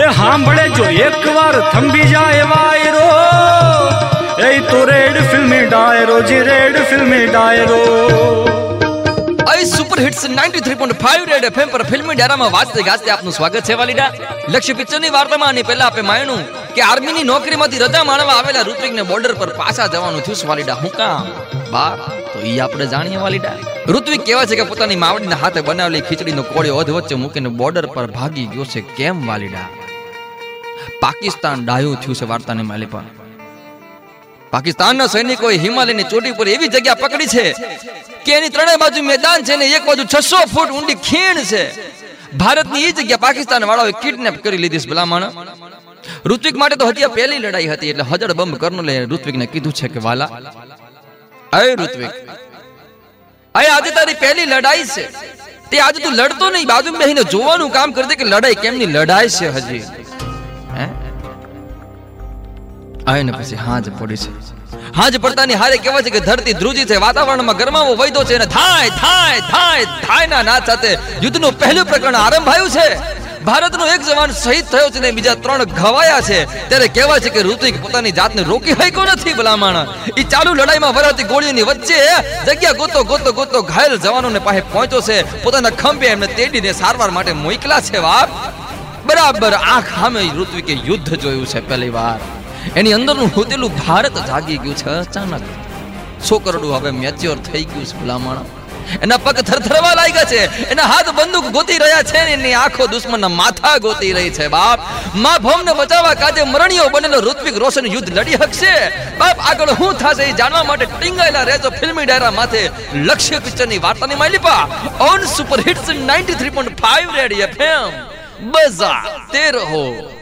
એ સાંભળે જો એકવાર થંભી જાય વાયરો. એ તો રેડ ફિલ્મી ડાયરો, જી રેડ ફિલ્મી ડાયરો. આઈ સુપર હિટ્સ 93.5 રેડ એફએમ પર ફિલ્મી ડાયરામાં વાજતે ગાજતે આપનું સ્વાગત છે, વાલીડા. લક્ષ્ય પિક્ચરની વાર્તામાં અને પહેલા આપણે માયણું કે આર્મીની નોકરીમાંથી રજા માણવા આવેલા ઋત્વિકને બોર્ડર પર પાછા જવાનું થયું, વાલીડા. હું કામ? તો ઈ આપણે જાણીએ, વાલીડા. ઋત્વિક કેવા છે કે પોતાની માવડીના હાથે બનાવેલી ખીચડીનો કોળિયો વચ્ચે મૂકીને બોર્ડર પર ભાગી ગયો છે. કેમ, વાલીડા? પાકિસ્તાન ડાયું થયું છે વાર્તાની માલી પર. પાકિસ્તાનના સૈનિકોએ હિમાલયની ચોટી પર એવી જગ્યા પકડી છે કે એની ત્રણેય બાજુ મેદાન છે ને એક બાજુ છસો ફૂટ ઊંડી ખીણ છે. ભારતની એ જગ્યા પાકિસ્તાન વાળાઓએ કિડનેપ કરી લીધી છે ભલામણ. ઋત્વિક માટે તો હજી પહેલી લડાઈ હતી એટલે હજડ બંબ કર્નલે ઋત્વિકને કીધું છે કે વાલા. અય ઋત્વિક. અય આજે તારી પહેલી લડાઈ છે. તે આજે તું લડતો નહીં બાજુ બેહીને જોવાનું કામ કરી દે કે લડાઈ કેમની લડાઈ છે હજી. આય ને પછી હાજ પડી છે. હાજ પડતાની હારે કહેવાય છે કે ધરતી ધ્રુજી છે. વાતાવરણમાં ગરમાવો વૈદો છે અને થાય થાય થાય થાય ના નાદ સાથે યુદ્ધનું પહેલું પ્રકરણ આરંભાયું છે. ભારતનો એક જવાન શહીદ થયો છે ને બીજા ત્રણ ઘવાયા છે. ત્યારે કહેવાય છે કે ઋતિક પોતાની જાતને રોકી હક્યો નથી ભલામણ. ઈ ચાલુ લડાઈમાં વરાતી ગોળીઓની વચ્ચે જગ્યા ગોતો ગોતો ગોતો ઘાયલ જવાનોને પાસે પહોંચ્યો છે. પોતાના ખંભે એમને તેડીને સારવાર માટે મોકલા છે બાપ. બરાબર આંખ સામે ઋત્વિકે યુદ્ધ જોયું છે પહેલી વાર. એની અંદરનું હોતેલું ભારત જાગી ગયું છે અચાનક. છોકરડું હવે મેચ્યોર થઈ ગયું છે ભલામણ. એના પગ થરથરવા લાગ્યા છે. એના હાથ બંદૂક ગોતી રહ્યા છે એની આંખો દુશ્મનના માથા ગોતી રહી છે. બાપ, મા ભવને બચાવવા કાજે મરણીયો બનેલો ઋત્વિક રોશન યુદ્ધ લડી હકશે. બાપ, આગળ શું થશે એ જાણવા માટે ટીંગાયેલા રહેજો ફિલ્મી ડાયરા માથે લક્ષ્ય પિક્ચરની વાર્તાની માલિપા. On super hits 93.5 radio FM બઝા તે રહો